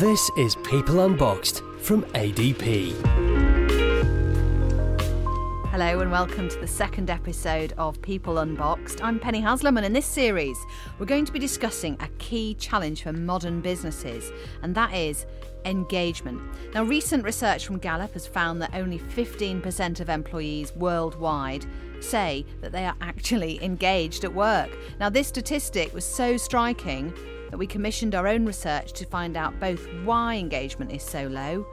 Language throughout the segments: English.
This is People Unboxed from ADP. Hello and welcome to the second episode of People Unboxed. I'm Penny Haslam, and in this series, we're going to be discussing a key challenge for modern businesses, and that is engagement. Now, recent research from Gallup has found that only 15% of employees worldwide say that they are actually engaged at work. Now, this statistic was so striking that we commissioned our own research to find out both why engagement is so low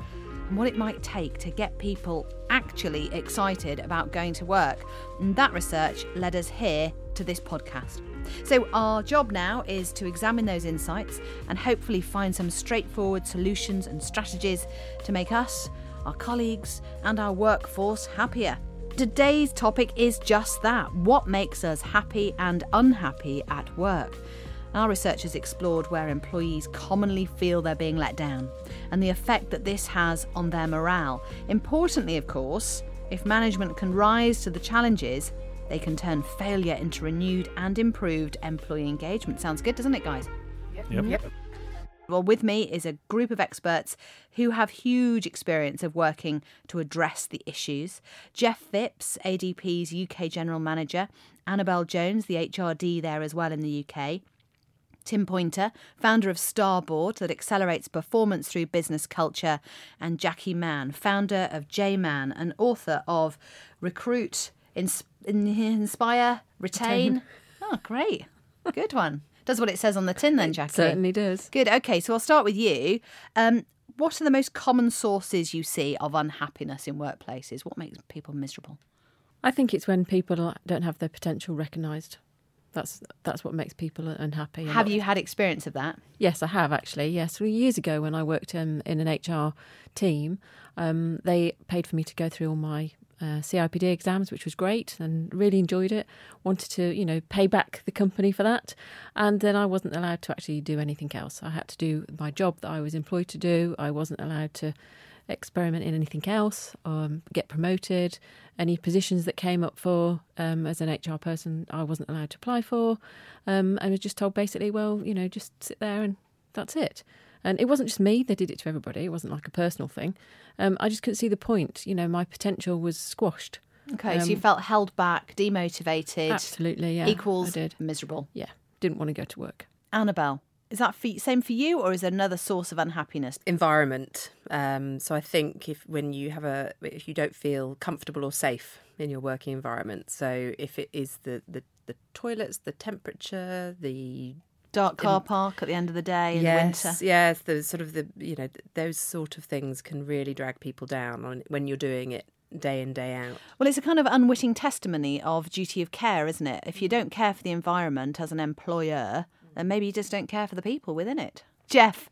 and what it might take to get people actually excited about going to work. And that research led us here to this podcast. So, our job now is to examine those insights and hopefully find some straightforward solutions and strategies to make us, our colleagues, and our workforce happier. Today's topic is just that what makes us happy and unhappy at work. Our researchers explored where employees commonly feel they're being let down and the effect that this has on their morale. Importantly, of course, if management can rise to the challenges, they can turn failure into renewed and improved employee engagement. Sounds good, doesn't it, guys? Yep. Yep. Well, with me is a group of experts who have huge experience of working to address the issues. Jeff Phipps, ADP's UK General Manager, Annabelle Jones, the HRD there as well in the UK. Tim Pointer, founder of Starboard, that accelerates performance through business culture, and Jackie Mann, founder of J Man and author of Recruit, Ins- Inspire, Retain. Oh, great. Good one. Does what it says on the tin then, Jackie? Certainly does. Good. Okay, so I'll start with you. Um, what are the most common sources you see of unhappiness in workplaces? What makes people miserable? I think it's when people don't have their potential recognised. That's that's what makes people unhappy. Have you had experience of that? Yes, I have actually. Yes, three years ago when I worked um, in an HR team, um, they paid for me to go through all my uh, CIPD exams, which was great and really enjoyed it. Wanted to, you know, pay back the company for that, and then I wasn't allowed to actually do anything else. I had to do my job that I was employed to do. I wasn't allowed to experiment in anything else, um, get promoted. Any positions that came up for um, as an HR person, I wasn't allowed to apply for, um, and was just told basically, well, you know, just sit there and that's it. And it wasn't just me; they did it to everybody. It wasn't like a personal thing. Um, I just couldn't see the point. You know, my potential was squashed. Okay, so you felt held back, demotivated. Absolutely, yeah. Equals I did. miserable. Yeah, didn't want to go to work. Annabelle, is that for, same for you, or is there another source of unhappiness? environment. Um, so I think if when you have a if you don't feel comfortable or safe in your working environment, so if it is the the, the toilets, the temperature, the Dark car park at the end of the day in yes, winter. yes, the sort of the you know those sort of things can really drag people down on when you're doing it day in day out. Well, it's a kind of unwitting testimony of duty of care, isn't it? If you don't care for the environment as an employer, then maybe you just don't care for the people within it. Jeff,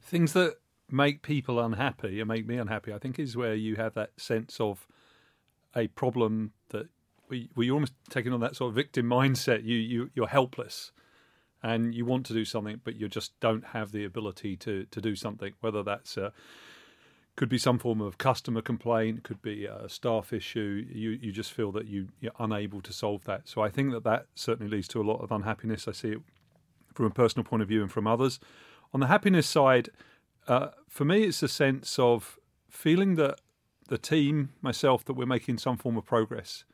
Things that make people unhappy and make me unhappy, I think, is where you have that sense of a problem that we we almost taking on that sort of victim mindset. You you you're helpless, and you want to do something, but you just don't have the ability to to do something. Whether that's uh, could be some form of customer complaint, could be a staff issue. You you just feel that you you're unable to solve that. So I think that that certainly leads to a lot of unhappiness. I see it from a personal point of view and from others. On the happiness side, uh, for me, it's a sense of feeling that the team, myself, that we're making some form of progress.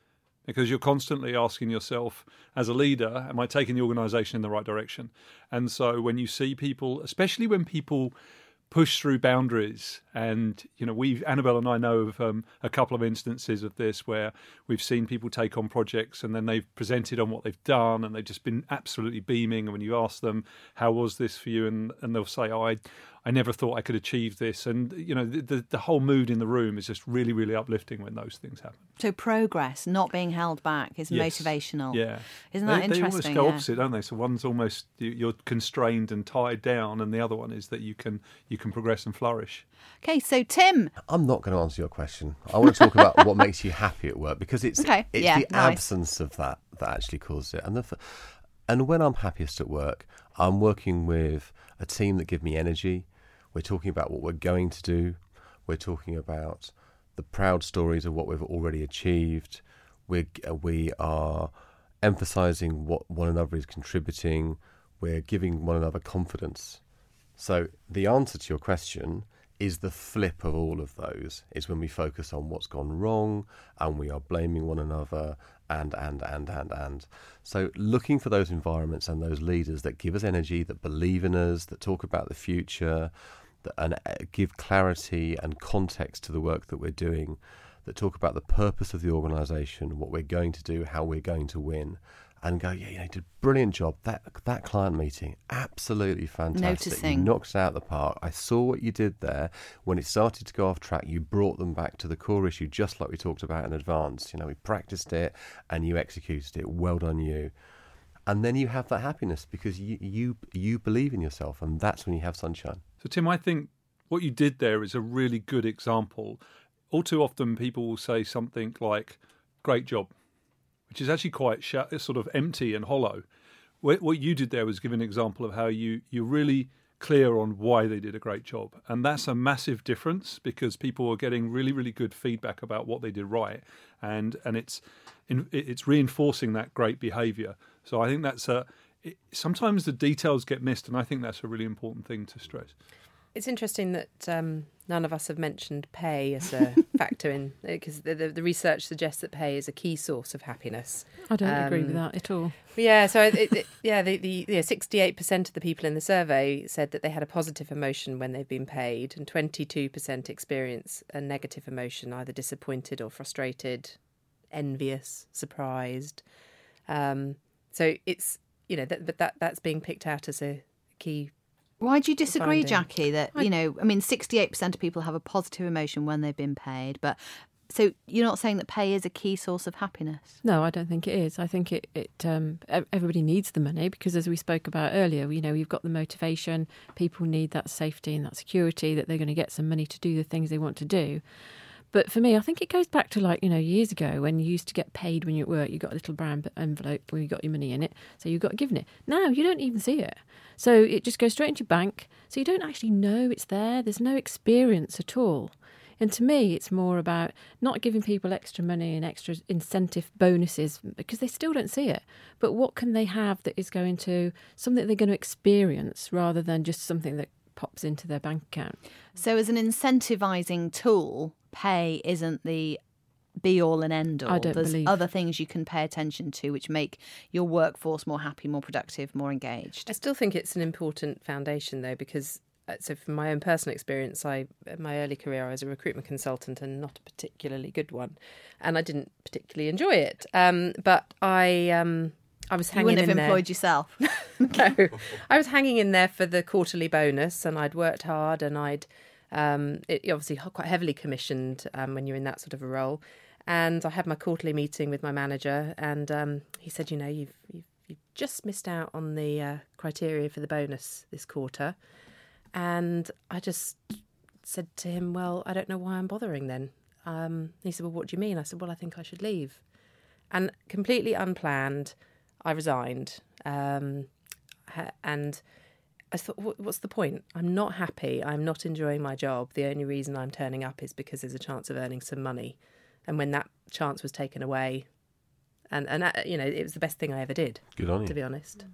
Because you're constantly asking yourself, as a leader, am I taking the organisation in the right direction? And so when you see people, especially when people push through boundaries. And you know, we Annabelle and I know of um, a couple of instances of this where we've seen people take on projects and then they've presented on what they've done and they've just been absolutely beaming. And when you ask them, "How was this for you?" and and they'll say, "Oh, I." I never thought I could achieve this, and you know the, the the whole mood in the room is just really, really uplifting when those things happen. so progress, not being held back, is Yes. motivational. Yeah, Isn't they, that They interesting? almost go Yeah. opposite, don't they? So one's almost you- you're constrained and tied down, and the other one is that you can you can progress and flourish. Okay, so Tim, I'm not going to answer your question. I want to talk about what makes you happy at work because it's Okay, it's yeah, the nice. absence of that that actually causes it. And the, and when I'm happiest at work, I'm working with a team that give me energy. We're talking about what we're going to do. We're talking about the proud stories of what we've already achieved. We're, uh, we are emphasising what one another is contributing. We're giving one another confidence So the answer to your question is the flip of all of those is when we focus on what's gone wrong and we are blaming one another and and and and and so looking for those environments and those leaders that give us energy that believe in us that talk about the future and uh, give clarity and context to the work that we're doing that talk about the purpose of the organization what we're going to do how we're going to win and go, yeah, you know, you did a brilliant job. That that client meeting, absolutely fantastic. Noticing. You knocked out of the park. I saw what you did there. When it started to go off track, you brought them back to the core issue, just like we talked about in advance. You know, we practiced it and you executed it. Well done, you. And then you have that happiness because you you you believe in yourself, and that's when you have sunshine. So, Tim, I think what you did there is a really good example. All too often, people will say something like, Great job, which is actually quite sh- sort of empty and hollow. What you did there was give an example of how you, you're really clear on why they did a great job. And that's a massive difference because people are getting really, really good feedback about what they did right. And, and it's, it's reinforcing that great behavior. So I think that's a, it, sometimes the details get missed. And I think that's a really important thing to stress. It's interesting that um, none of us have mentioned pay as a factor in because the, the, the research suggests that pay is a key source of happiness. I don't agree with Um, that at all. Yeah, so it, it, yeah, the the yeah, sixty-eight percent of the people in the survey said that they had a positive emotion when they've been paid, and twenty-two percent experience a negative emotion, either disappointed or frustrated, envious, surprised. Um, so it's you know that but that that's being picked out as a key. Why do you disagree, Finding. Jackie? That you know, I mean, sixty-eight percent of people have a positive emotion when they've been paid, but so you're not saying that pay is a key source of happiness? No, I don't think it is. I think it, it um, everybody needs the money because, as we spoke about earlier, you know, you've got the motivation. People need that safety and that security that they're going to get some money to do the things they want to do. But for me, I think it goes back to like, you know, years ago when you used to get paid when you were at work. You got a little brown envelope where you got your money in it. So you got given it. Now you don't even see it. So it just goes straight into your bank. So you don't actually know it's there. There's no experience at all. And to me, it's more about not giving people extra money and extra incentive bonuses because they still don't see it. But what can they have that is going to something they're going to experience rather than just something that pops into their bank account? So, as an incentivizing tool, pay isn't the be all and end all. I don't There's believe- other things you can pay attention to which make your workforce more happy, more productive, more engaged. I still think it's an important foundation though because. uh, So, from my own personal experience, I in my early career I was a recruitment consultant and not a particularly good one, and I didn't particularly enjoy it. Um, but I um, I was hanging. You wouldn't have in there. employed yourself. no, I was hanging in there for the quarterly bonus, and I'd worked hard, and I'd um, it obviously quite heavily commissioned um, when you're in that sort of a role. And I had my quarterly meeting with my manager, and um, he said, "You know, you've you've, you've just missed out on the uh, criteria for the bonus this quarter." And I just said to him, "Well, I don't know why I'm bothering then." Um, he said, "Well, what do you mean?" I said, "Well, I think I should leave." And completely unplanned, I resigned. Um, ha- and I thought, what's the point? I'm not happy. I'm not enjoying my job. The only reason I'm turning up is because there's a chance of earning some money. And when that chance was taken away, and and uh, you know, it was the best thing I ever did, Good on you. to be honest.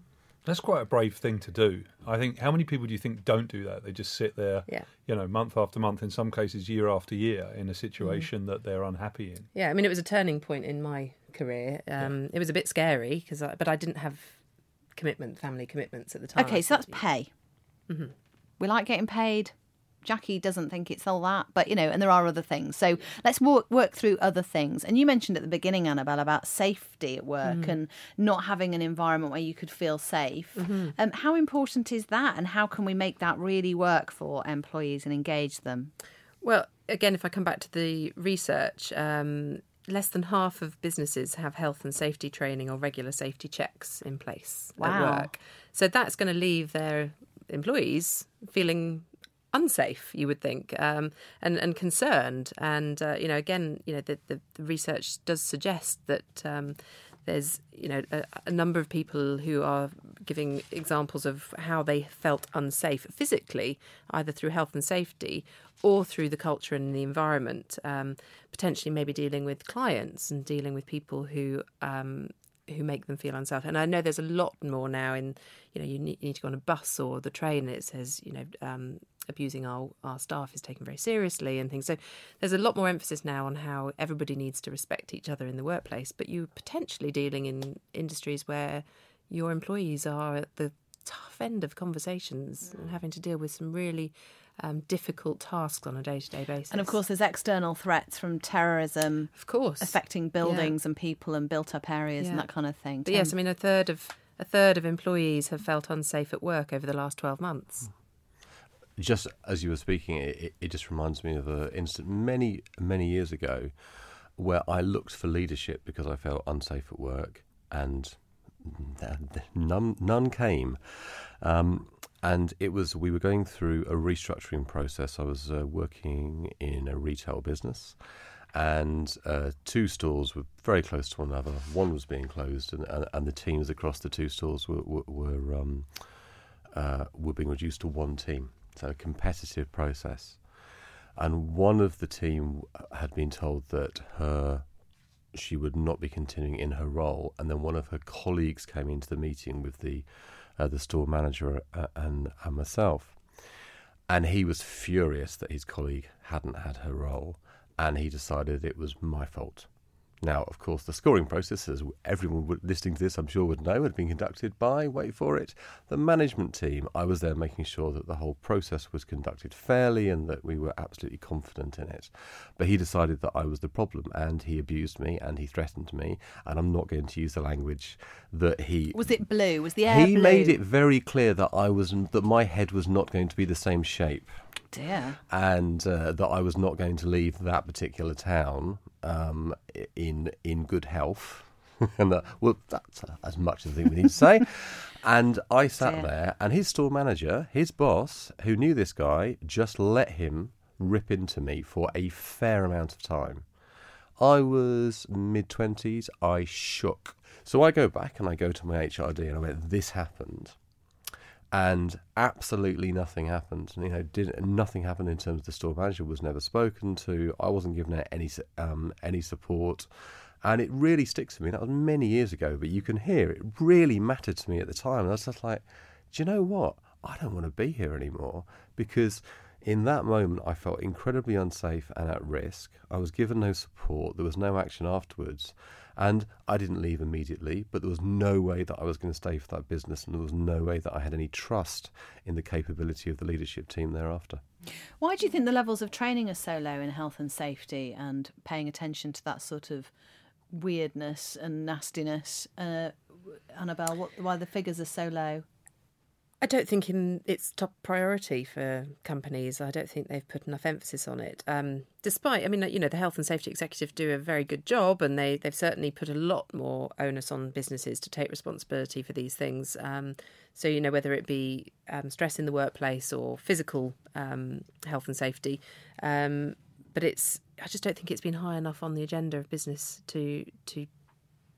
That's quite a brave thing to do. I think. How many people do you think don't do that? They just sit there, Yeah. you know, month after month, in some cases year after year, in a situation that they're unhappy in. Yeah, I mean, it was a turning point in my career. Um, It was a bit scary because, but I didn't have commitment, family commitments at the time. Okay, so that's pay. We like getting paid. Jackie doesn't think it's all that, but you know, and there are other things. So let's work work through other things. And you mentioned at the beginning, Annabelle, about safety at work and not having an environment where you could feel safe. Um, how important is that, and how can we make that really work for employees and engage them? Well, again, if I come back to the research, um, less than half of businesses have health and safety training or regular safety checks in place Wow. at work. So that's going to leave their employees feeling unsafe, you would think, um, and and concerned. And uh, you know, again, you know, the, the, the research does suggest that. Um, there's you know a, a number of people who are giving examples of how they felt unsafe physically, either through health and safety or through the culture and the environment. Um, potentially, maybe dealing with clients and dealing with people who um, who make them feel unsafe. And I know there's a lot more now in, you know, you need, you need to go on a bus or the train it says, you know, um, abusing our, our staff is taken very seriously and things. So there's a lot more emphasis now on how everybody needs to respect each other in the workplace. But you're potentially dealing in industries where your employees are at the tough end of conversations and having to deal with some really um, difficult tasks on a day to day basis. And of course, there's external threats from terrorism of course, affecting buildings and people and built up areas and that kind of thing. But yes, I mean a third of a third of employees have felt unsafe at work over the last twelve months. Just as you were speaking, it, it- just reminds me of an incident many, many years ago where I looked for leadership because I felt unsafe at work and none, none came. Um, and it was, we were going through a restructuring process. I was uh, working in a retail business. And uh, two stores were very close to one another. One was being closed, and, and, and the teams across the two stores were, were, were um, uh, were being reduced to one team. So a competitive process. And one of the team had been told that her she would not be continuing in her role, and then one of her colleagues came into the meeting with the uh, the store manager uh, and and myself, and he was furious that his colleague hadn't had her role, and he decided it was my fault. Now, of course, the scoring process, as everyone listening to this, I'm sure would know, had been conducted by, wait for it, the management team. I was there making sure that the whole process was conducted fairly and that we were absolutely confident in it. But he decided that I was the problem and he abused me and he threatened me. And I'm not going to use the language that he. Was it blue? Was the air he blue? made it very clear that I was that my head was not going to be the same shape Dear. and uh, that I was not going to leave that particular town um, in in good health. and that, well, that's uh, as much as I think we need to say. and I sat Dear. there, and his store manager, his boss, who knew this guy, just let him rip into me for a fair amount of time. I was mid 20s, I shook. So I go back and I go to my HRD and I went, This happened and absolutely nothing happened. You know, did nothing happened in terms of the store manager was never spoken to. I wasn't given any um, any support, and it really sticks to me. That was many years ago, but you can hear it really mattered to me at the time. And I was just like, do you know what? I don't want to be here anymore because. In that moment, I felt incredibly unsafe and at risk. I was given no support. There was no action afterwards. And I didn't leave immediately, but there was no way that I was going to stay for that business, and there was no way that I had any trust in the capability of the leadership team thereafter. Why do you think the levels of training are so low in health and safety and paying attention to that sort of weirdness and nastiness? Uh, Annabelle, what, why the figures are so low? I don't think in, it's top priority for companies. I don't think they've put enough emphasis on it. Um, despite, I mean, you know, the health and safety executive do a very good job, and they they've certainly put a lot more onus on businesses to take responsibility for these things. Um, so you know, whether it be um, stress in the workplace or physical um, health and safety, um, but it's I just don't think it's been high enough on the agenda of business to to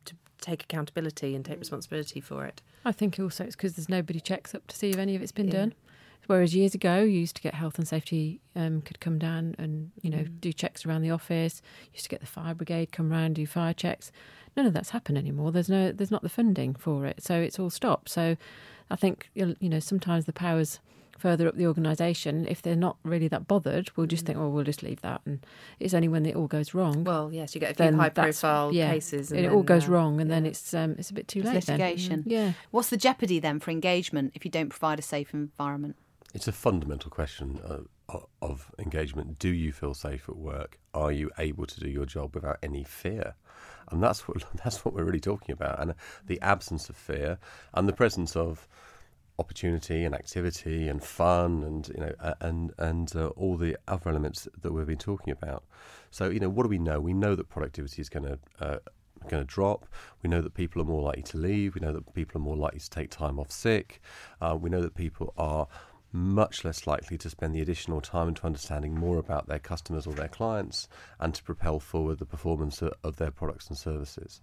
to take accountability and take responsibility for it. I think also it's because there's nobody checks up to see if any of it's been done. Whereas years ago, you used to get health and safety um, could come down and you know do checks around the office. Used to get the fire brigade come round do fire checks. None of that's happened anymore. There's no there's not the funding for it, so it's all stopped. So I think you know sometimes the powers further up the organisation, if they're not really that bothered, we'll just think, oh, we'll just leave that. And it's only when it all goes wrong. Well, yes, you get a few high-profile yeah, cases, and and it all goes uh, wrong, and then it's um, it's a bit too It's late. then. litigation. Yeah. What's the jeopardy then for engagement if you don't provide a safe environment? It's a fundamental question of, of engagement. Do you feel safe at work? Are you able to do your job without any fear? And that's what that's what we're really talking about. And the absence of fear and the presence of opportunity and activity and fun and you know and and uh, all the other elements that we've been talking about. So you know what do we know? We know that productivity is going to uh, going to drop. We know that people are more likely to leave. We know that people are more likely to take time off sick. Uh, we know that people are much less likely to spend the additional time into understanding more about their customers or their clients and to propel forward the performance of, of their products and services.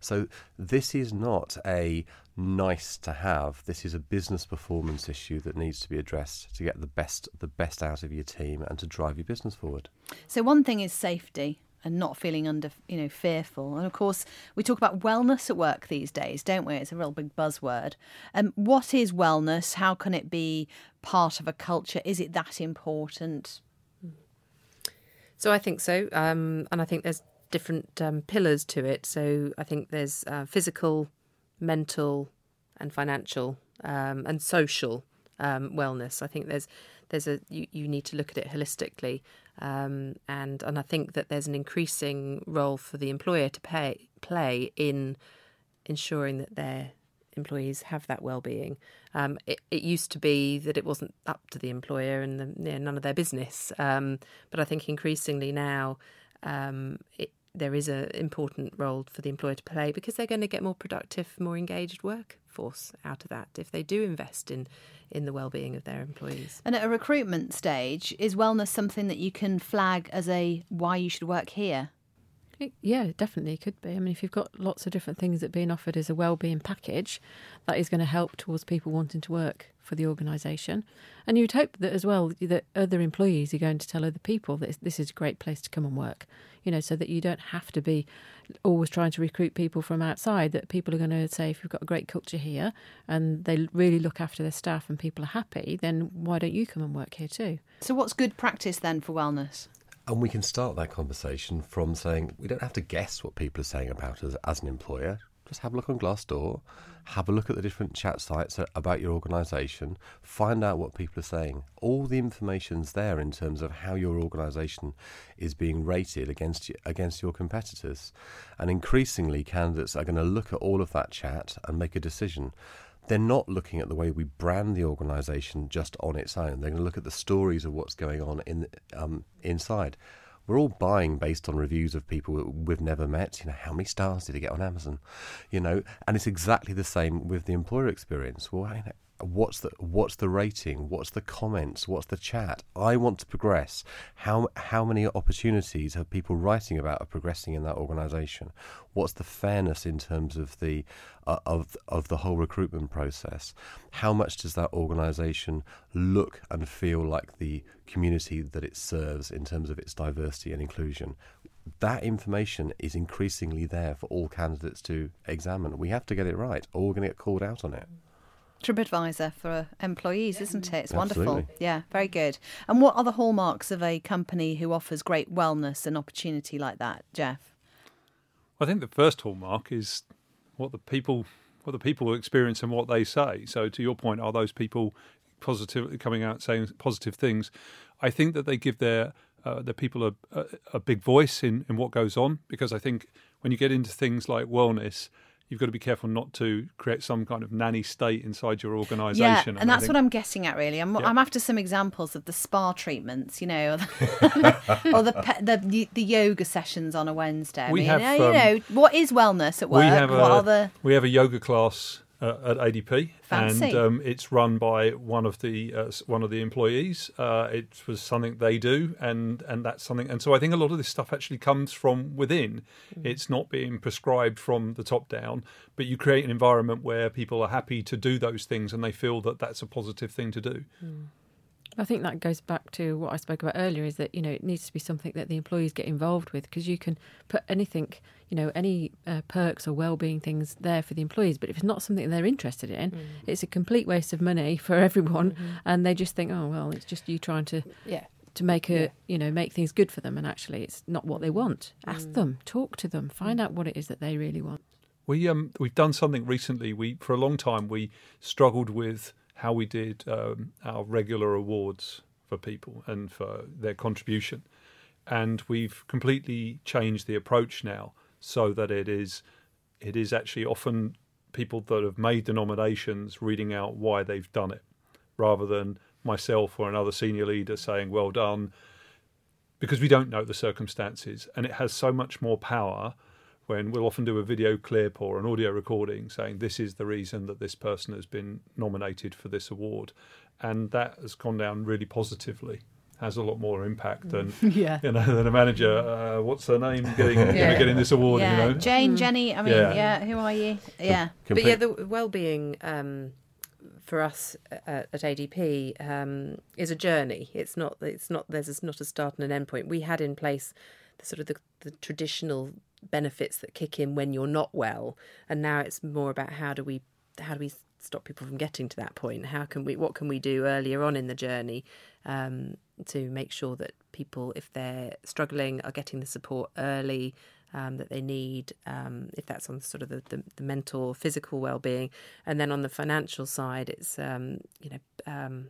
So this is not a nice to have. This is a business performance issue that needs to be addressed to get the best the best out of your team and to drive your business forward. So one thing is safety, and not feeling under you know fearful. And of course, we talk about wellness at work these days, don't we? It's a real big buzzword. Um, what is wellness? How can it be part of a culture? Is it that important? So I think so, um, and I think there's different um, pillars to it. So I think there's uh, physical, mental, and financial, um, and social um, wellness. I think there's there's a you, you need to look at it holistically, um, and and I think that there's an increasing role for the employer to pay, play in ensuring that their employees have that well-being. Um, it, it, used to be that it wasn't up to the employer and the, you know, none of their business, um, but I think increasingly now um, it, there is an important role for the employer to play because they're going to get more productive, more engaged workforce out of that if they do invest in in the well-being of their employees. And at a recruitment stage, is wellness something that you can flag as a why you should work here? It, yeah, it definitely could be. I mean, if you've got lots of different things that are being offered as a well-being package, that is going to help towards people wanting to work for the organisation. And you'd hope that as well that other employees are going to tell other people that this is a great place to come and work. You know, so that you don't have to be always trying to recruit people from outside. That people are going to say, if you've got a great culture here and they really look after their staff and people are happy, then why don't you come and work here too? So, what's good practice then for wellness? And we can start that conversation from saying we don't have to guess what people are saying about us as an employer. Just have a look on Glassdoor, have a look at the different chat sites about your organisation, find out what people are saying. All the information's there in terms of how your organisation is being rated against against your competitors, and increasingly candidates are going to look at all of that chat and make a decision they're not looking at the way we brand the organisation just on its own. They're going to look at the stories of what's going on in um, inside. We're all buying based on reviews of people we've never met. You know, how many stars did he get on Amazon? You know, and it's exactly the same with the employer experience. Well, know, what's the what's the rating? What's the comments? What's the chat? I want to progress. How how many opportunities have people writing about of progressing in that organization? What's the fairness in terms of the uh, of of the whole recruitment process? How much does that organization look and feel like the community that it serves in terms of its diversity and inclusion? That information is increasingly there for all candidates to examine. We have to get it right or we're going to get called out on it TripAdvisor for employees, isn't it? It's Absolutely. wonderful. Yeah, very good. And what are the hallmarks of a company who offers great wellness and opportunity like that, Jeff? I think the first hallmark is what the people what the people experience and what they say. So to your point, are those people positively coming out saying positive things? I think that they give their uh, the people a, a, a big voice in, in what goes on because I think when you get into things like wellness, you've got to be careful not to create some kind of nanny state inside your organisation. Yeah, and, and that's what I'm getting at. Really, I'm, Yeah. I'm after some examples of the spa treatments, you know, or the or the, pe- the the yoga sessions on a Wednesday. I We mean, have, you um, know, what is wellness at work? we have what a, are the we have a yoga class uh, at ADP, Fancy. and um, it's run by one of the uh, one of the employees. Uh, it was something they do, and and that's something. And so I think a lot of this stuff actually comes from within. Mm. It's not being prescribed from the top down, but you create an environment where people are happy to do those things, and they feel that that's a positive thing to do. I think that goes back to what I spoke about earlier is that, you know, it needs to be something that the employees get involved with because you can put anything, you know, any uh, perks or well-being things there for the employees. But if it's not something they're interested in, it's a complete waste of money for everyone. And they just think, oh, well, it's just you trying to Yeah. to make a Yeah. you know make things good for them and actually it's not what they want ask them talk to them find out what it is that they really want We um we've done something recently. We for a long time we struggled with how we did um, our regular awards for people and for their contribution, and we've completely changed the approach now so that it is it is actually often people that have made the nominations reading out why they've done it, rather than myself or another senior leader saying well done, because we don't know the circumstances, and it has so much more power when we'll often do a video clip or an audio recording saying this is the reason that this person has been nominated for this award, and that has gone down really positively. Has a lot more impact than yeah. you know than a manager. Uh, what's her name getting Yeah. getting this award? yeah, You know, Jane, Jenny. I mean, Yeah. yeah. Who are you? Yeah, But yeah, the well-being um, for us at, at ADP um, is a journey. It's not. It's not. There's not a start and an end point. We had in place the sort of the, the traditional benefits that kick in when you're not well, and now it's more about how do we how do we stop people from getting to that point? How can we what can we do earlier on in the journey um, to make sure that people, if they're struggling, are getting the support early um, that they need, um, if that's on sort of the, the, the mental, physical well-being, and then on the financial side, it's um, you know um,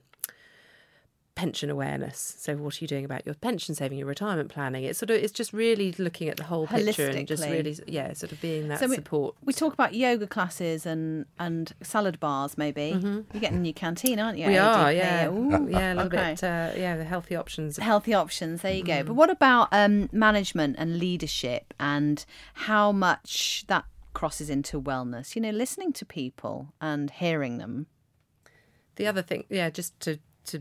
pension awareness. So, what are you doing about your pension saving, your retirement planning? It's sort of it's just really looking at the whole picture and just really yeah, sort of being that So we- support. We talk about yoga classes and, and salad bars, maybe. You're getting a new canteen, aren't you? Mm-hmm. we are, yeah, Ooh, yeah, a little okay. bit, uh, yeah, the healthy options. Healthy options, there you Mm-hmm. go. But what about um, management and leadership and how much that crosses into wellness? You know, listening to people and hearing them. The other thing, yeah, just to to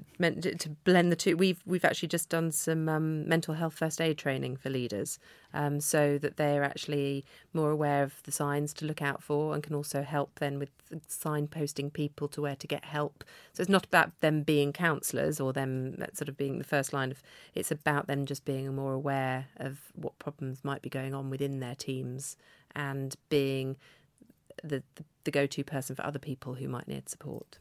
to blend the two, we've we've actually just done some um, mental health first aid training for leaders, um, so that they're actually more aware of the signs to look out for, and can also help then with signposting people to where to get help. So it's not about them being counsellors or them sort of being the first line of. It's about them just being more aware of what problems might be going on within their teams and being the the, the go to person for other people who might need support.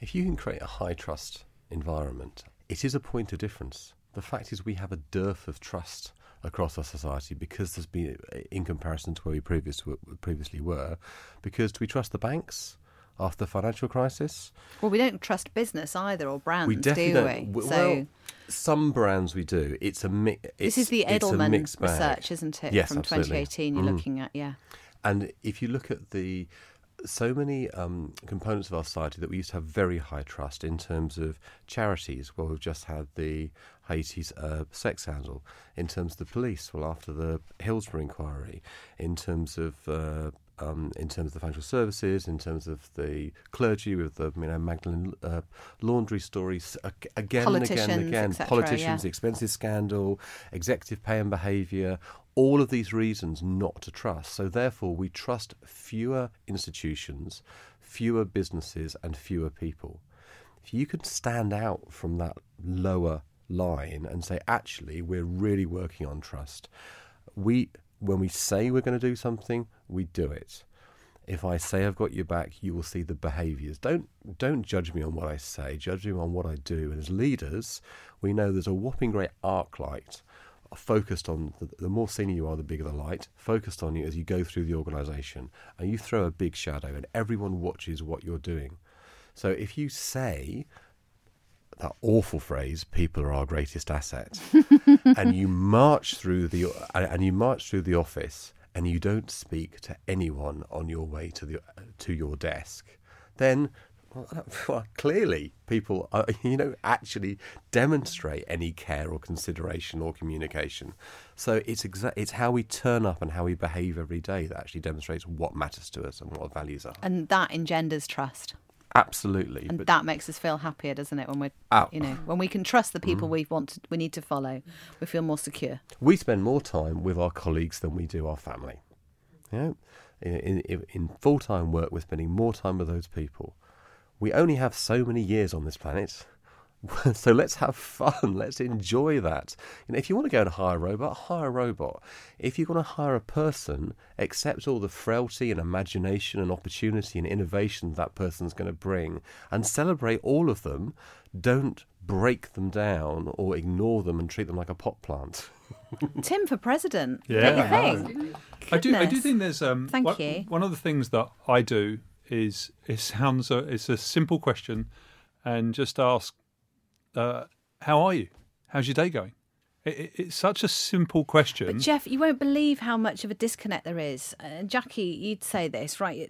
If you can create a high trust environment, it is a point of difference. The fact is, we have a dearth of trust across our society because there's been, in comparison to where we previous, previously were, because do we trust the banks after the financial crisis? Well, we don't trust business either or brands, we definitely do don't. we? So well, some brands we do. It's a mi- this is the Edelman research, isn't it? Yes, From absolutely. 2018, you're Mm. looking at, yeah. And if you look at the so many um, components of our society that we used to have very high trust in terms of charities. Well, we've just had the Haiti's uh, sex scandal. In terms of the police, well, after the Hillsborough inquiry. In terms of uh, um, in terms of the financial services, in terms of the clergy with the you know Magdalene uh, laundry stories ag- again and again and again. Politicians, yeah. expenses scandal, executive pay and behaviour, all of these reasons not to trust. So, therefore, we trust fewer institutions, fewer businesses, and fewer people. If you could stand out from that lower line and say, actually, we're really working on trust, we when we say we're going to do something, we do it. If I say I've got your back, you will see the behaviours. Don't don't judge me on what I say. Judge me on what I do. And as leaders, we know there's a whopping great arc light focused on the, the more senior you are, the bigger the light. Focused on you as you go through the organisation, and you throw a big shadow, and everyone watches what you're doing. So if you say that awful phrase, "People are our greatest asset," and you march through the and you march through the office, and you don't speak to anyone on your way to the to your desk, then well, clearly people are, you know actually demonstrate any care or consideration or communication. So it's exa- it's how we turn up and how we behave every day that actually demonstrates what matters to us and what our values are. And that engenders trust. Absolutely, And that makes us feel happier, doesn't it? When we're, Oh. you know, when we can trust the Mm. people we want, to, we need to follow, we feel more secure. we spend more time with our colleagues than we do our family. You know, in, in, in full time work, we're spending more time with those people. We only have so many years on this planet. So let's have fun. Let's enjoy that. You know, if you want to go and hire a robot, hire a robot. If you're going to hire a person, accept all the frailty and imagination and opportunity and innovation that person's going to bring, and celebrate all of them. Don't break them down or ignore them and treat them like a pot plant. Tim for president. Yeah, don't you I think? I do. I do think there's um. Thank one, you. One of the things that I do is it sounds a, it's a simple question, and just ask, uh, "How are you? How's your day going?" It, it, it's such a simple question. But Jeff, you won't believe how much of a disconnect there is. Uh, Jackie, you'd say this, right?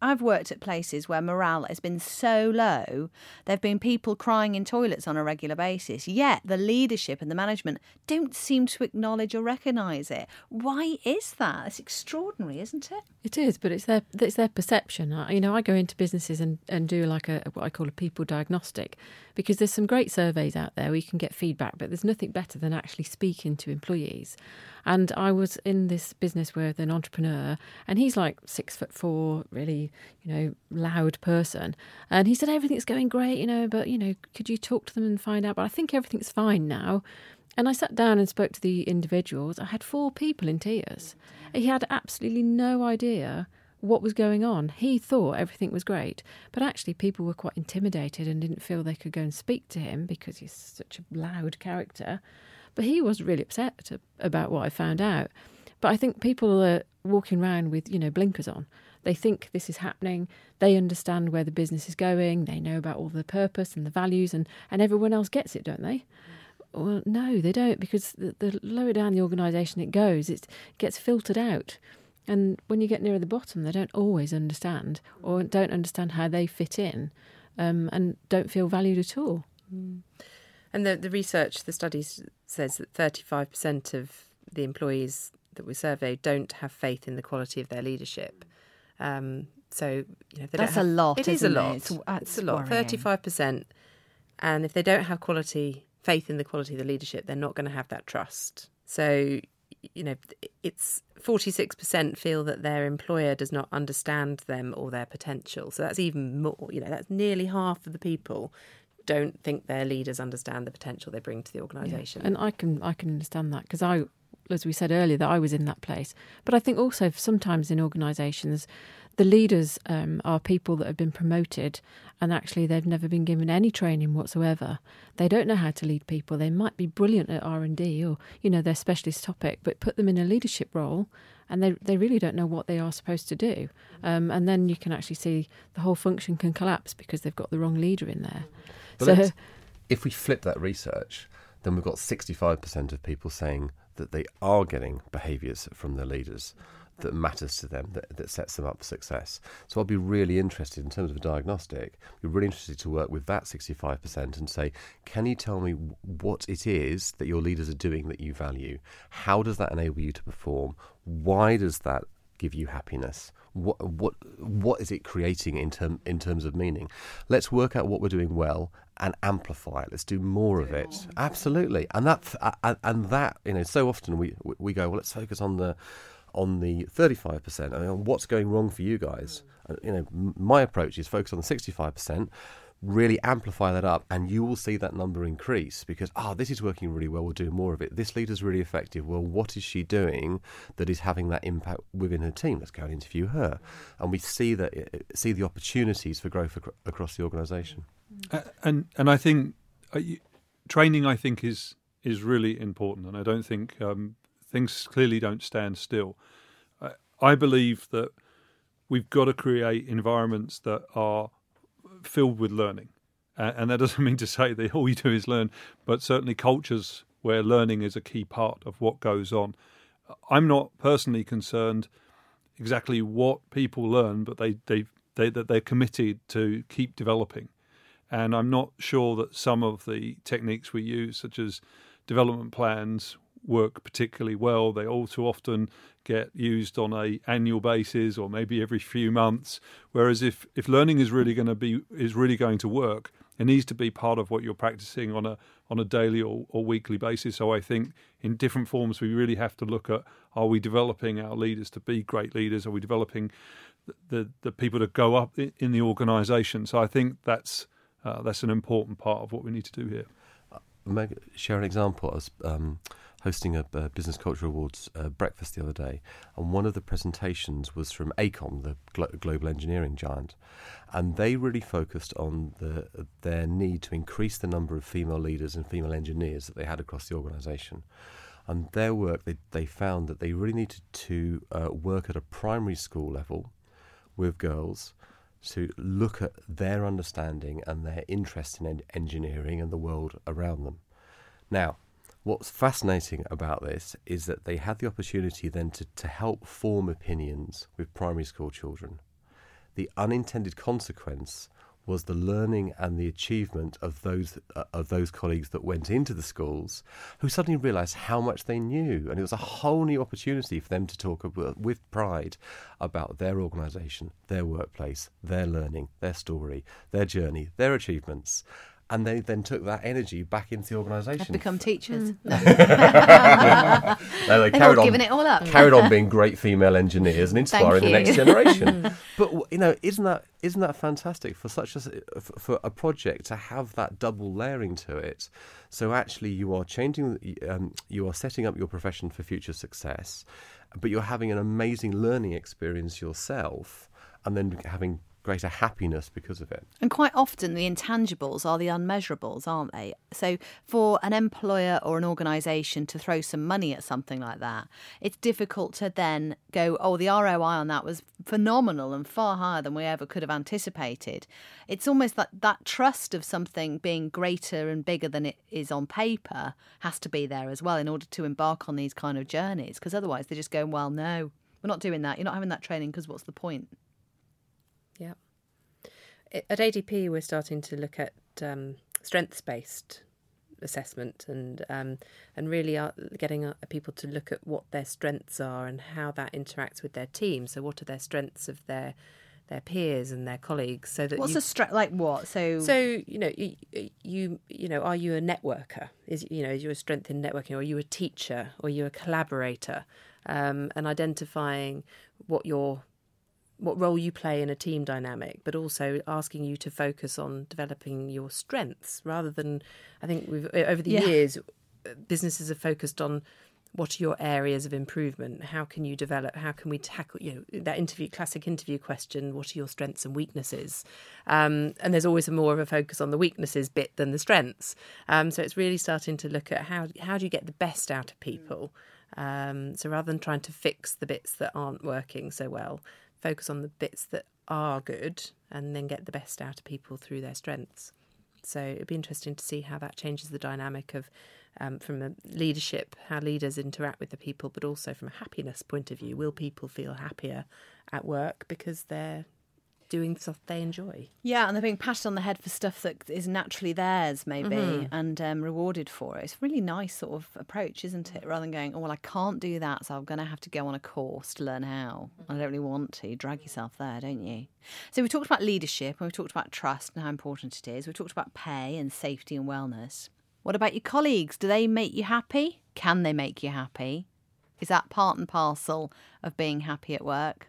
I've worked at places where morale has been so low, there have been people crying in toilets on a regular basis, yet the leadership and the management don't seem to acknowledge or recognise it. Why is that? It's extraordinary, isn't it? It is, but it's their it's their perception. I- You know, I go into businesses and, and do like a what I call a people diagnostic because there's some great surveys out there where you can get feedback, but there's nothing better than actually speaking to employees. And I was in this business with an entrepreneur, and he's like six foot four, really, you know, loud person. And he said everything's going great, you know, but you know, could you talk to them and find out? But I think everything's fine now. And I sat down and spoke to the individuals. I had four people in tears. He had absolutely no idea what was going on. He thought everything was great, but actually, people were quite intimidated and didn't feel they could go and speak to him because he's such a loud character. But he was really upset about what I found out. But I think people are walking around with, you know, blinkers on. They think this is happening. They understand where the business is going. They know about all the purpose and the values, and, and everyone else gets it, don't they? Well, no, they don't, because the, the lower down the organisation it goes, it gets filtered out. And when you get nearer the bottom, they don't always understand or don't understand how they fit in um, and don't feel valued at all. Mm. And the, the research, the studies says that 35% of the employees that we surveyed don't have faith in the quality of their leadership. Um, so you know, that's have, a lot. It is a lot. It? It's, it's a lot. Thirty-five percent. And if they don't have quality faith in the quality of the leadership, they're not going to have that trust. So you know, it's 46% feel that their employer does not understand them or their potential. So that's even more, you know, that's nearly half of the people don't think their leaders understand the potential they bring to the organisation. Yeah. And I can I can understand that because I as we said earlier that I was in that place. But I think also sometimes in organisations the leaders um, are people that have been promoted and actually they've never been given any training whatsoever. They don't know how to lead people. They might be brilliant at R and D or you know their specialist topic, but put them in a leadership role and they they really don't know what they are supposed to do. Um, and then you can actually see the whole function can collapse because they've got the wrong leader in there. But so if we flip that research, then we've got 65% of people saying that they are getting behaviours from their leaders that matters to them, that, that sets them up for success. So I'll be really interested in terms of a diagnostic, be really interested to work with that 65% and say, can you tell me what it is that your leaders are doing that you value? How does that enable you to perform? Why does that give you happiness? What what what is it creating in term in terms of meaning? Let's work out what we're doing well and amplify it. Let's do more of it. Absolutely, and that and that you know so often we we go well. Let's focus on the on the 35%. I mean, what's going wrong for you guys? You know, my approach is focus on the 65%, really amplify that up, and you will see that number increase because, ah, oh, this is working really well, we'll do more of it. This leader's really effective. Well, what is she doing that is having that impact within her team? Let's go and interview her. And we see that uh, see the opportunities for growth ac- across the organisation. Uh, and and I think uh, training, I think, is is really important, and I don't think um, things clearly don't stand still. I, I believe that we've got to create environments that are filled with learning. And that doesn't mean to say that all you do is learn, but certainly cultures where learning is a key part of what goes on. I'm not personally concerned exactly what people learn, but they, they, they that they're committed to keep developing. And I'm not sure that some of the techniques we use, such as development plans, work particularly well. They all too often get used on a annual basis or maybe every few months. Whereas if, if learning is really going to be is really going to work, it needs to be part of what you're practicing on a on a daily or, or weekly basis. So I think in different forms we really have to look at are we developing our leaders to be great leaders? Are we developing the the, people to go up in the organisation? So I think that's uh, that's an important part of what we need to do here. Uh, share an example. As um, hosting a, a Business Culture Awards uh, breakfast the other day, and one of the presentations was from AECOM, the glo- global engineering giant, and they really focused on the, their need to increase the number of female leaders and female engineers that they had across the organisation. And their work, they, they found that they really needed to uh, work at a primary school level with girls to look at their understanding and their interest in engineering and the world around them. Now, What's fascinating about this is that they had the opportunity then to, to help form opinions with primary school children. The unintended consequence was the learning and the achievement of those uh, of those colleagues that went into the schools who suddenly realised how much they knew, and it was a whole new opportunity for them to talk about, with pride about their organisation, their workplace, their learning, their story, their journey, their achievements, and they then took that energy back into the Have organisation. become teachers. No, they They've carried all on, given it all up. carried on being great female engineers and Thank inspiring the next generation. but you know, isn't that isn't that fantastic for such a for- for a project to have that double layering to it? So actually, you are changing, um, you are setting up your profession for future success, but you're having an amazing learning experience yourself, and then having greater happiness because of it. And quite often, the intangibles are the unmeasurables, aren't they? So, for an employer or an organisation to throw some money at something like that, it's difficult to then go, oh, the ROI on that was phenomenal and far higher than we ever could have anticipated. It's almost like that trust of something being greater and bigger than it is on paper has to be there as well in order to embark on these kind of journeys. Because otherwise, they're just going, well, no, we're not doing that. You're not having that training because what's the point? Yeah. At ADP, we're starting to look at um, strengths-based assessment and um, and really getting uh, people to look at what their strengths are and how that interacts with their team. So, what are their strengths of their their peers and their colleagues? So that What's you, the strength? Like what? So, so you know you, you you know are you a networker? Is you know is your strength in networking? Or are you a teacher? Or are you a collaborator? Um, and identifying what your what role you play in a team dynamic, but also asking you to focus on developing your strengths rather than I think we've over the Yeah. years businesses have focused on what are your areas of improvement? How can you develop? How can we tackle you know that interview classic interview question what are your strengths and weaknesses? Um, and there's always a more of a focus on the weaknesses bit than the strengths. Um, so it's really starting to look at how how do you get the best out of people? Um, so rather than trying to fix the bits that aren't working so well focus on the bits that are good and then get the best out of people through their strengths so it'd be interesting to see how that changes the dynamic of um, from a leadership, how leaders interact with the people, but also from a happiness point of view. Will people feel happier at work because they're doing stuff they enjoy? Yeah, and they're being patted on the head for stuff that is naturally theirs, maybe, Mm-hmm. and um, rewarded for it. It's a really nice sort of approach, isn't it? Rather than going, oh, well, I can't do that, so I'm going to have to go on a course to learn how. I don't really want to. Drag yourself there, don't you? So we talked about leadership, and we've talked about trust and how important it is. We've talked about pay and safety and wellness. What about your colleagues? Do they make you happy? Can they make you happy? Is that part and parcel of being happy at work?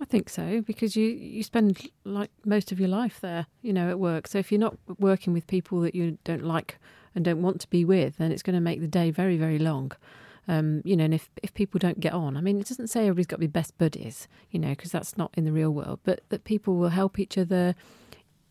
I think so because you you spend like most of your life there, you know, at work. So if you're not working with people that you don't like and don't want to be with, then it's going to make the day very very long. Um, you know, and if if people don't get on, I mean, it doesn't say everybody's got to be best buddies, you know, because that's not in the real world. But that people will help each other.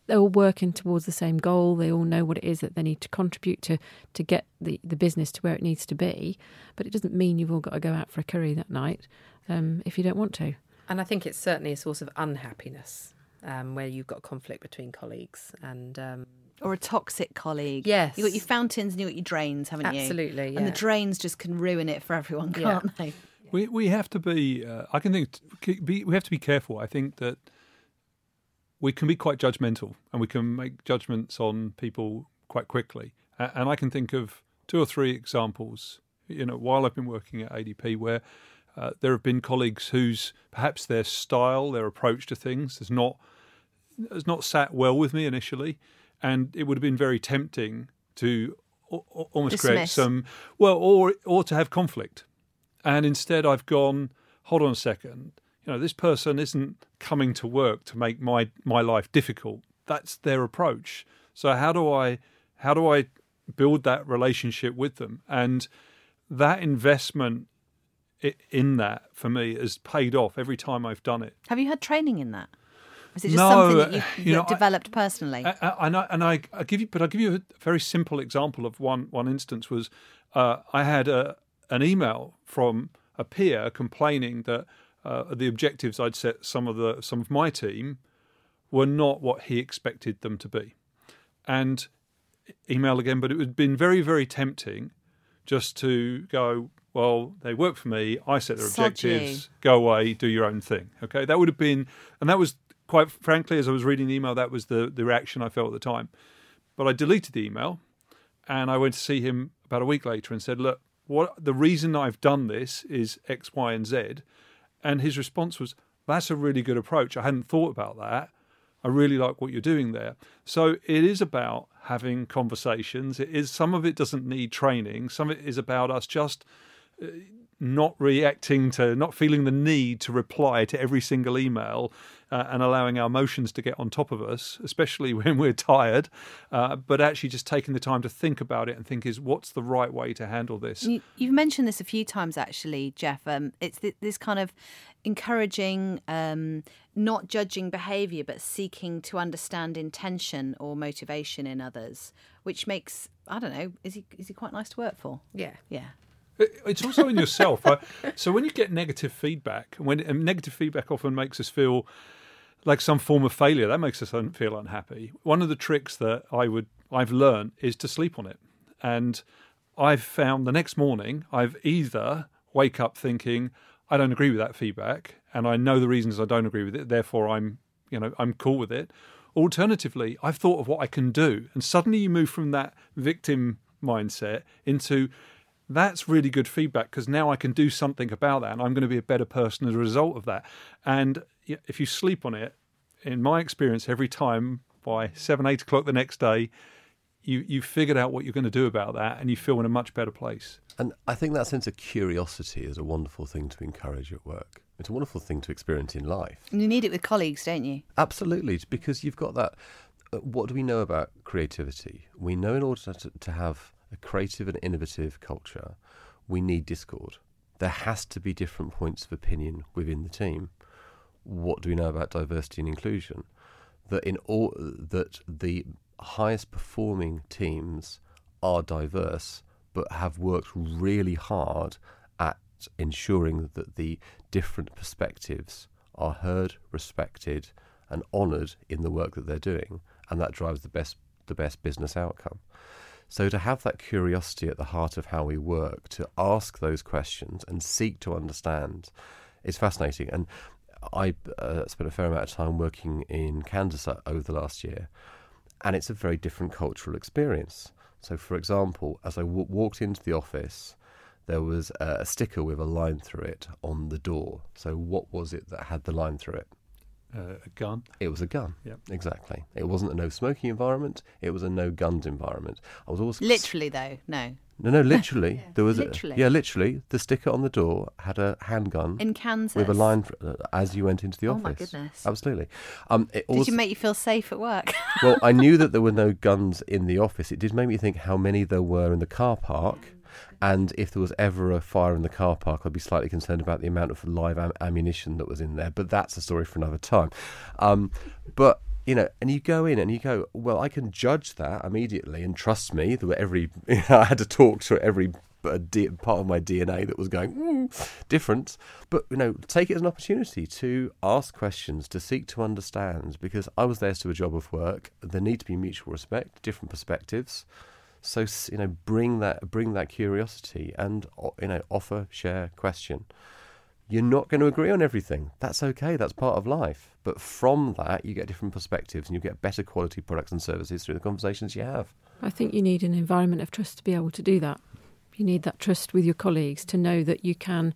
They're all working towards the same goal. They all know what it is that they need to contribute to to get the, the business to where it needs to be. But it doesn't mean you've all got to go out for a curry that night um, if you don't want to. And I think it's certainly a source of unhappiness um, where you've got conflict between colleagues and. Um, Or a toxic colleague? Yes. You've got your fountains and you've got your drains, haven't you? Absolutely, And the drains just can ruin it for everyone, can't they? We we have to be. Uh, I can think. Be, we have to be careful. I think that we can be quite judgmental, and we can make judgments on people quite quickly. And I can think of two or three examples. You know, while I've been working at ADP, where uh, there have been colleagues whose perhaps their style, their approach to things, has not has not sat well with me initially, and it would have been very tempting to al- almost create some well, or or to have conflict and instead I've gone, hold on a second, you know, this person isn't coming to work to make my my life difficult. That's their approach. So how do I how do I build that relationship with them? And that investment in that for me has paid off every time I've done it. Have you had training in that? Is it just No, something that uh, you've you know, I- developed personally? I- I- And I, and I, I give you, but I'll give you a very simple example of one. One instance was uh, I had a, an email from a peer complaining that uh, the objectives I'd set some of the some of my team were not what he expected them to be, and email again. But it had been very very tempting just to go. Well, they work for me. I set their objectives. Go away, do your own thing. Okay, that would have been, and that was quite frankly, as I was reading the email, that was the the reaction I felt at the time. But I deleted the email, and I went to see him about a week later and said, "Look, what the reason I've done this is X, Y, and Z," and his response was, "That's a really good approach. I hadn't thought about that. I really like what you're doing there. So it is about having conversations. It is some of it doesn't need training. Some of it is about us just not reacting to, not feeling the need to reply to every single email uh, and allowing our emotions to get on top of us, especially when we're tired, uh, but actually just taking the time to think about it and think is what's the right way to handle this. You, have mentioned this a few times, actually, Jeff. Um, it's th- this kind of encouraging, um, not judging behaviour, but seeking to understand intention or motivation in others, which makes I don't know. Is he is he quite nice to work for? Yeah, yeah. It's also in yourself. Right? So when you get negative feedback, when and negative feedback often makes us feel like some form of failure, that makes us feel unhappy. One of the tricks that I would I've learned is to sleep on it, and I've found the next morning I've either wake up thinking I don't agree with that feedback, and I know the reasons I don't agree with it. Therefore, I'm you know I'm cool with it. Alternatively, I've thought of what I can do, and suddenly you move from that victim mindset into that's really good feedback because now I can do something about that and I'm going to be a better person as a result of that. And if you sleep on it, in my experience, every time by seven, eight o'clock the next day, you you figured out what you're going to do about that and you feel in a much better place. And I think that sense of curiosity is a wonderful thing to encourage at work. It's a wonderful thing to experience in life. And you need it with colleagues, don't you? Absolutely, because you've got that. Uh, what do we know about creativity? We know in order to, to have a creative and innovative culture, we need discord. There has to be different points of opinion within the team. What do we know about diversity and inclusion? That in all that the highest performing teams are diverse, but have worked really hard at ensuring that the different perspectives are heard, respected, and honoured in the work that they're doing, and that drives the best the best business outcome. So to have that curiosity at the heart of how we work, to ask those questions and seek to understand, is fascinating. And I uh, spent a fair amount of time working in Kansas over the last year, and it's a very different cultural experience. So, for example, as I w- walked into the office, there was a sticker with a line through it on the door. So, what was it that had the line through it? Uh, a gun. It was a gun. Yeah, exactly. It wasn't a no smoking environment. It was a no guns environment. I was also literally though. No. No, no, literally. yeah. There was literally. A, yeah, literally. The sticker on the door had a handgun in Kansas with a line for, uh, as you went into the office. Oh my goodness! Absolutely. Um, did you make you feel safe at work? well, I knew that there were no guns in the office. It did make me think how many there were in the car park. And if there was ever a fire in the car park, I'd be slightly concerned about the amount of live am- ammunition that was in there. But that's a story for another time. Um, but you know, and you go in and you go, well, I can judge that immediately, and trust me, there were every I had to talk to every uh, part of my DNA that was going mm, different. But you know, take it as an opportunity to ask questions, to seek to understand, because I was there to do a job of work. There need to be mutual respect, different perspectives. So you know, bring that bring that curiosity and you know, offer, share, question. You're not going to agree on everything. That's okay. That's part of life. But from that, you get different perspectives and you get better quality products and services through the conversations you have. I think you need an environment of trust to be able to do that. You need that trust with your colleagues to know that you can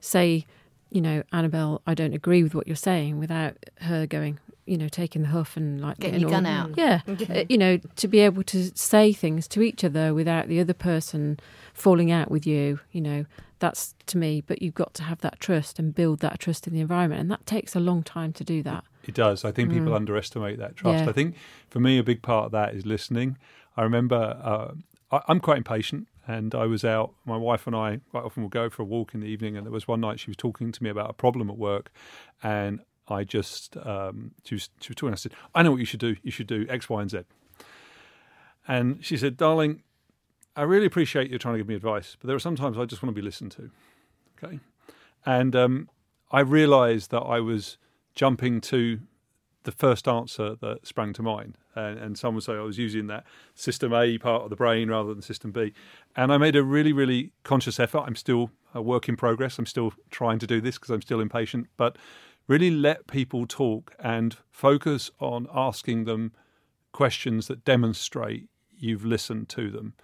say, you know, Annabelle, I don't agree with what you're saying without her going, you know, taking the huff and like getting, your gun out. Yeah, uh, you know, to be able to say things to each other without the other person falling out with you. You know, that's to me. But you've got to have that trust and build that trust in the environment, and that takes a long time to do that. It does. I think people mm. underestimate that trust. Yeah. I think for me, a big part of that is listening. I remember uh, I, I'm quite impatient and I was out. My wife and I quite often will go for a walk in the evening. And there was one night she was talking to me about a problem at work, and I just um, she was she was talking. I said, "I know what you should do. You should do X, Y, and Z." And she said, "Darling, I really appreciate you trying to give me advice, but there are sometimes I just want to be listened to." Okay, and um, I realised that I was jumping to the first answer that sprang to mind. And, and some would say I was using that system A part of the brain rather than system B. And I made a really, really conscious effort. I'm still a work in progress. I'm still trying to do this because I'm still impatient. But really let people talk and focus on asking them questions that demonstrate you've listened to them.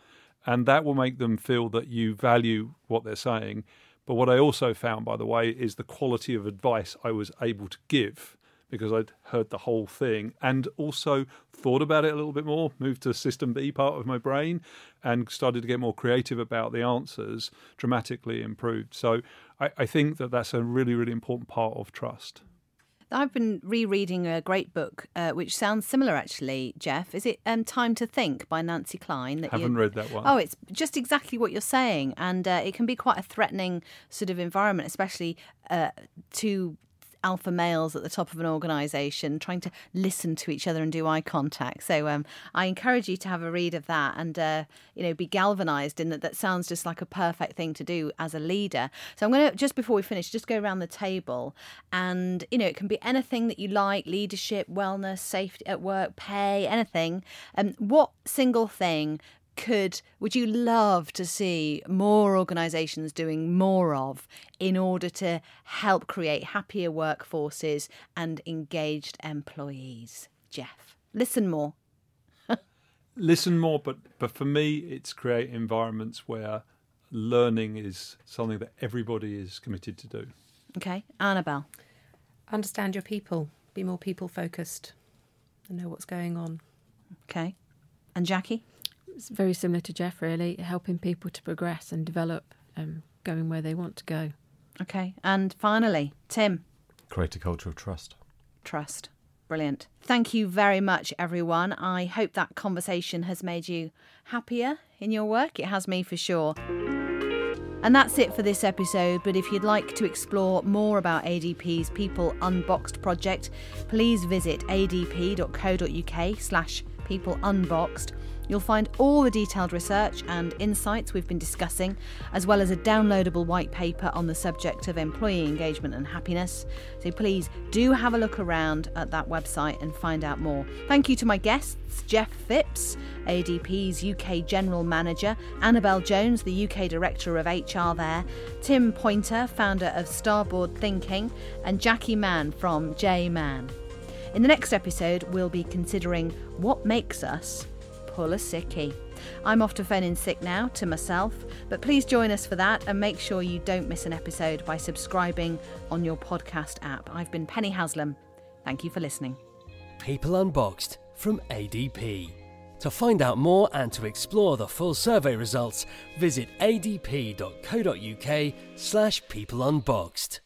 And that will make them feel that you value what they're saying. But what I also found, by the way, is the quality of advice I was able to give because I'd heard the whole thing and also thought about it a little bit more, moved to system B part of my brain and started to get more creative about the answers, dramatically improved. So I, I think that that's a really, really important part of trust. I've been rereading a great book, uh, which sounds similar actually, Jeff. Is it um, Time to Think by Nancy Kline? That Haven't you... read that one. Oh, it's just exactly what you're saying. And uh, it can be quite a threatening sort of environment, especially uh, to alpha males at the top of an organisation trying to listen to each other and do eye contact. So um, I encourage you to have a read of that and uh, you know be galvanised in that. That sounds just like a perfect thing to do as a leader. So I'm going to just before we finish, just go around the table and you know it can be anything that you like: leadership, wellness, safety at work, pay, anything. And um, what single thing could would you love to see more organizations doing more of in order to help create happier workforces and engaged employees? Jeff listen more. Listen more but but for me it's create environments where learning is something that everybody is committed to do. Okay annabelle. Understand your people. Be more people focused and know what's going on. Okay. And jackie it's very similar to Jeff, really, helping people to progress and develop, um, going where they want to go. Okay. And finally, Tim. Create a culture of trust. Trust. Brilliant. Thank you very much, everyone. I hope that conversation has made you happier in your work. It has me for sure. And that's it for this episode. But if you'd like to explore more about ADP's People Unboxed project, please visit adp.co.uk slash people unboxed You'll find all the detailed research and insights we've been discussing, as well as a downloadable white paper on the subject of employee engagement and happiness. So please do have a look around at that website and find out more. Thank you to my guests, Jeff Phipps, ADP's UK General Manager, Annabelle Jones, the UK Director of HR there, Tim Pointer, founder of Starboard Thinking, and Jackie Mann from J Man. In the next episode, we'll be considering what makes us pull a sickie. I'm off to phone sick now to myself, but please join us for that and make sure you don't miss an episode by subscribing on your podcast app. I've been Penny Haslam. Thank you for listening. People Unboxed from ADP. To find out more and to explore the full survey results, visit adp.co.uk slash peopleunboxed.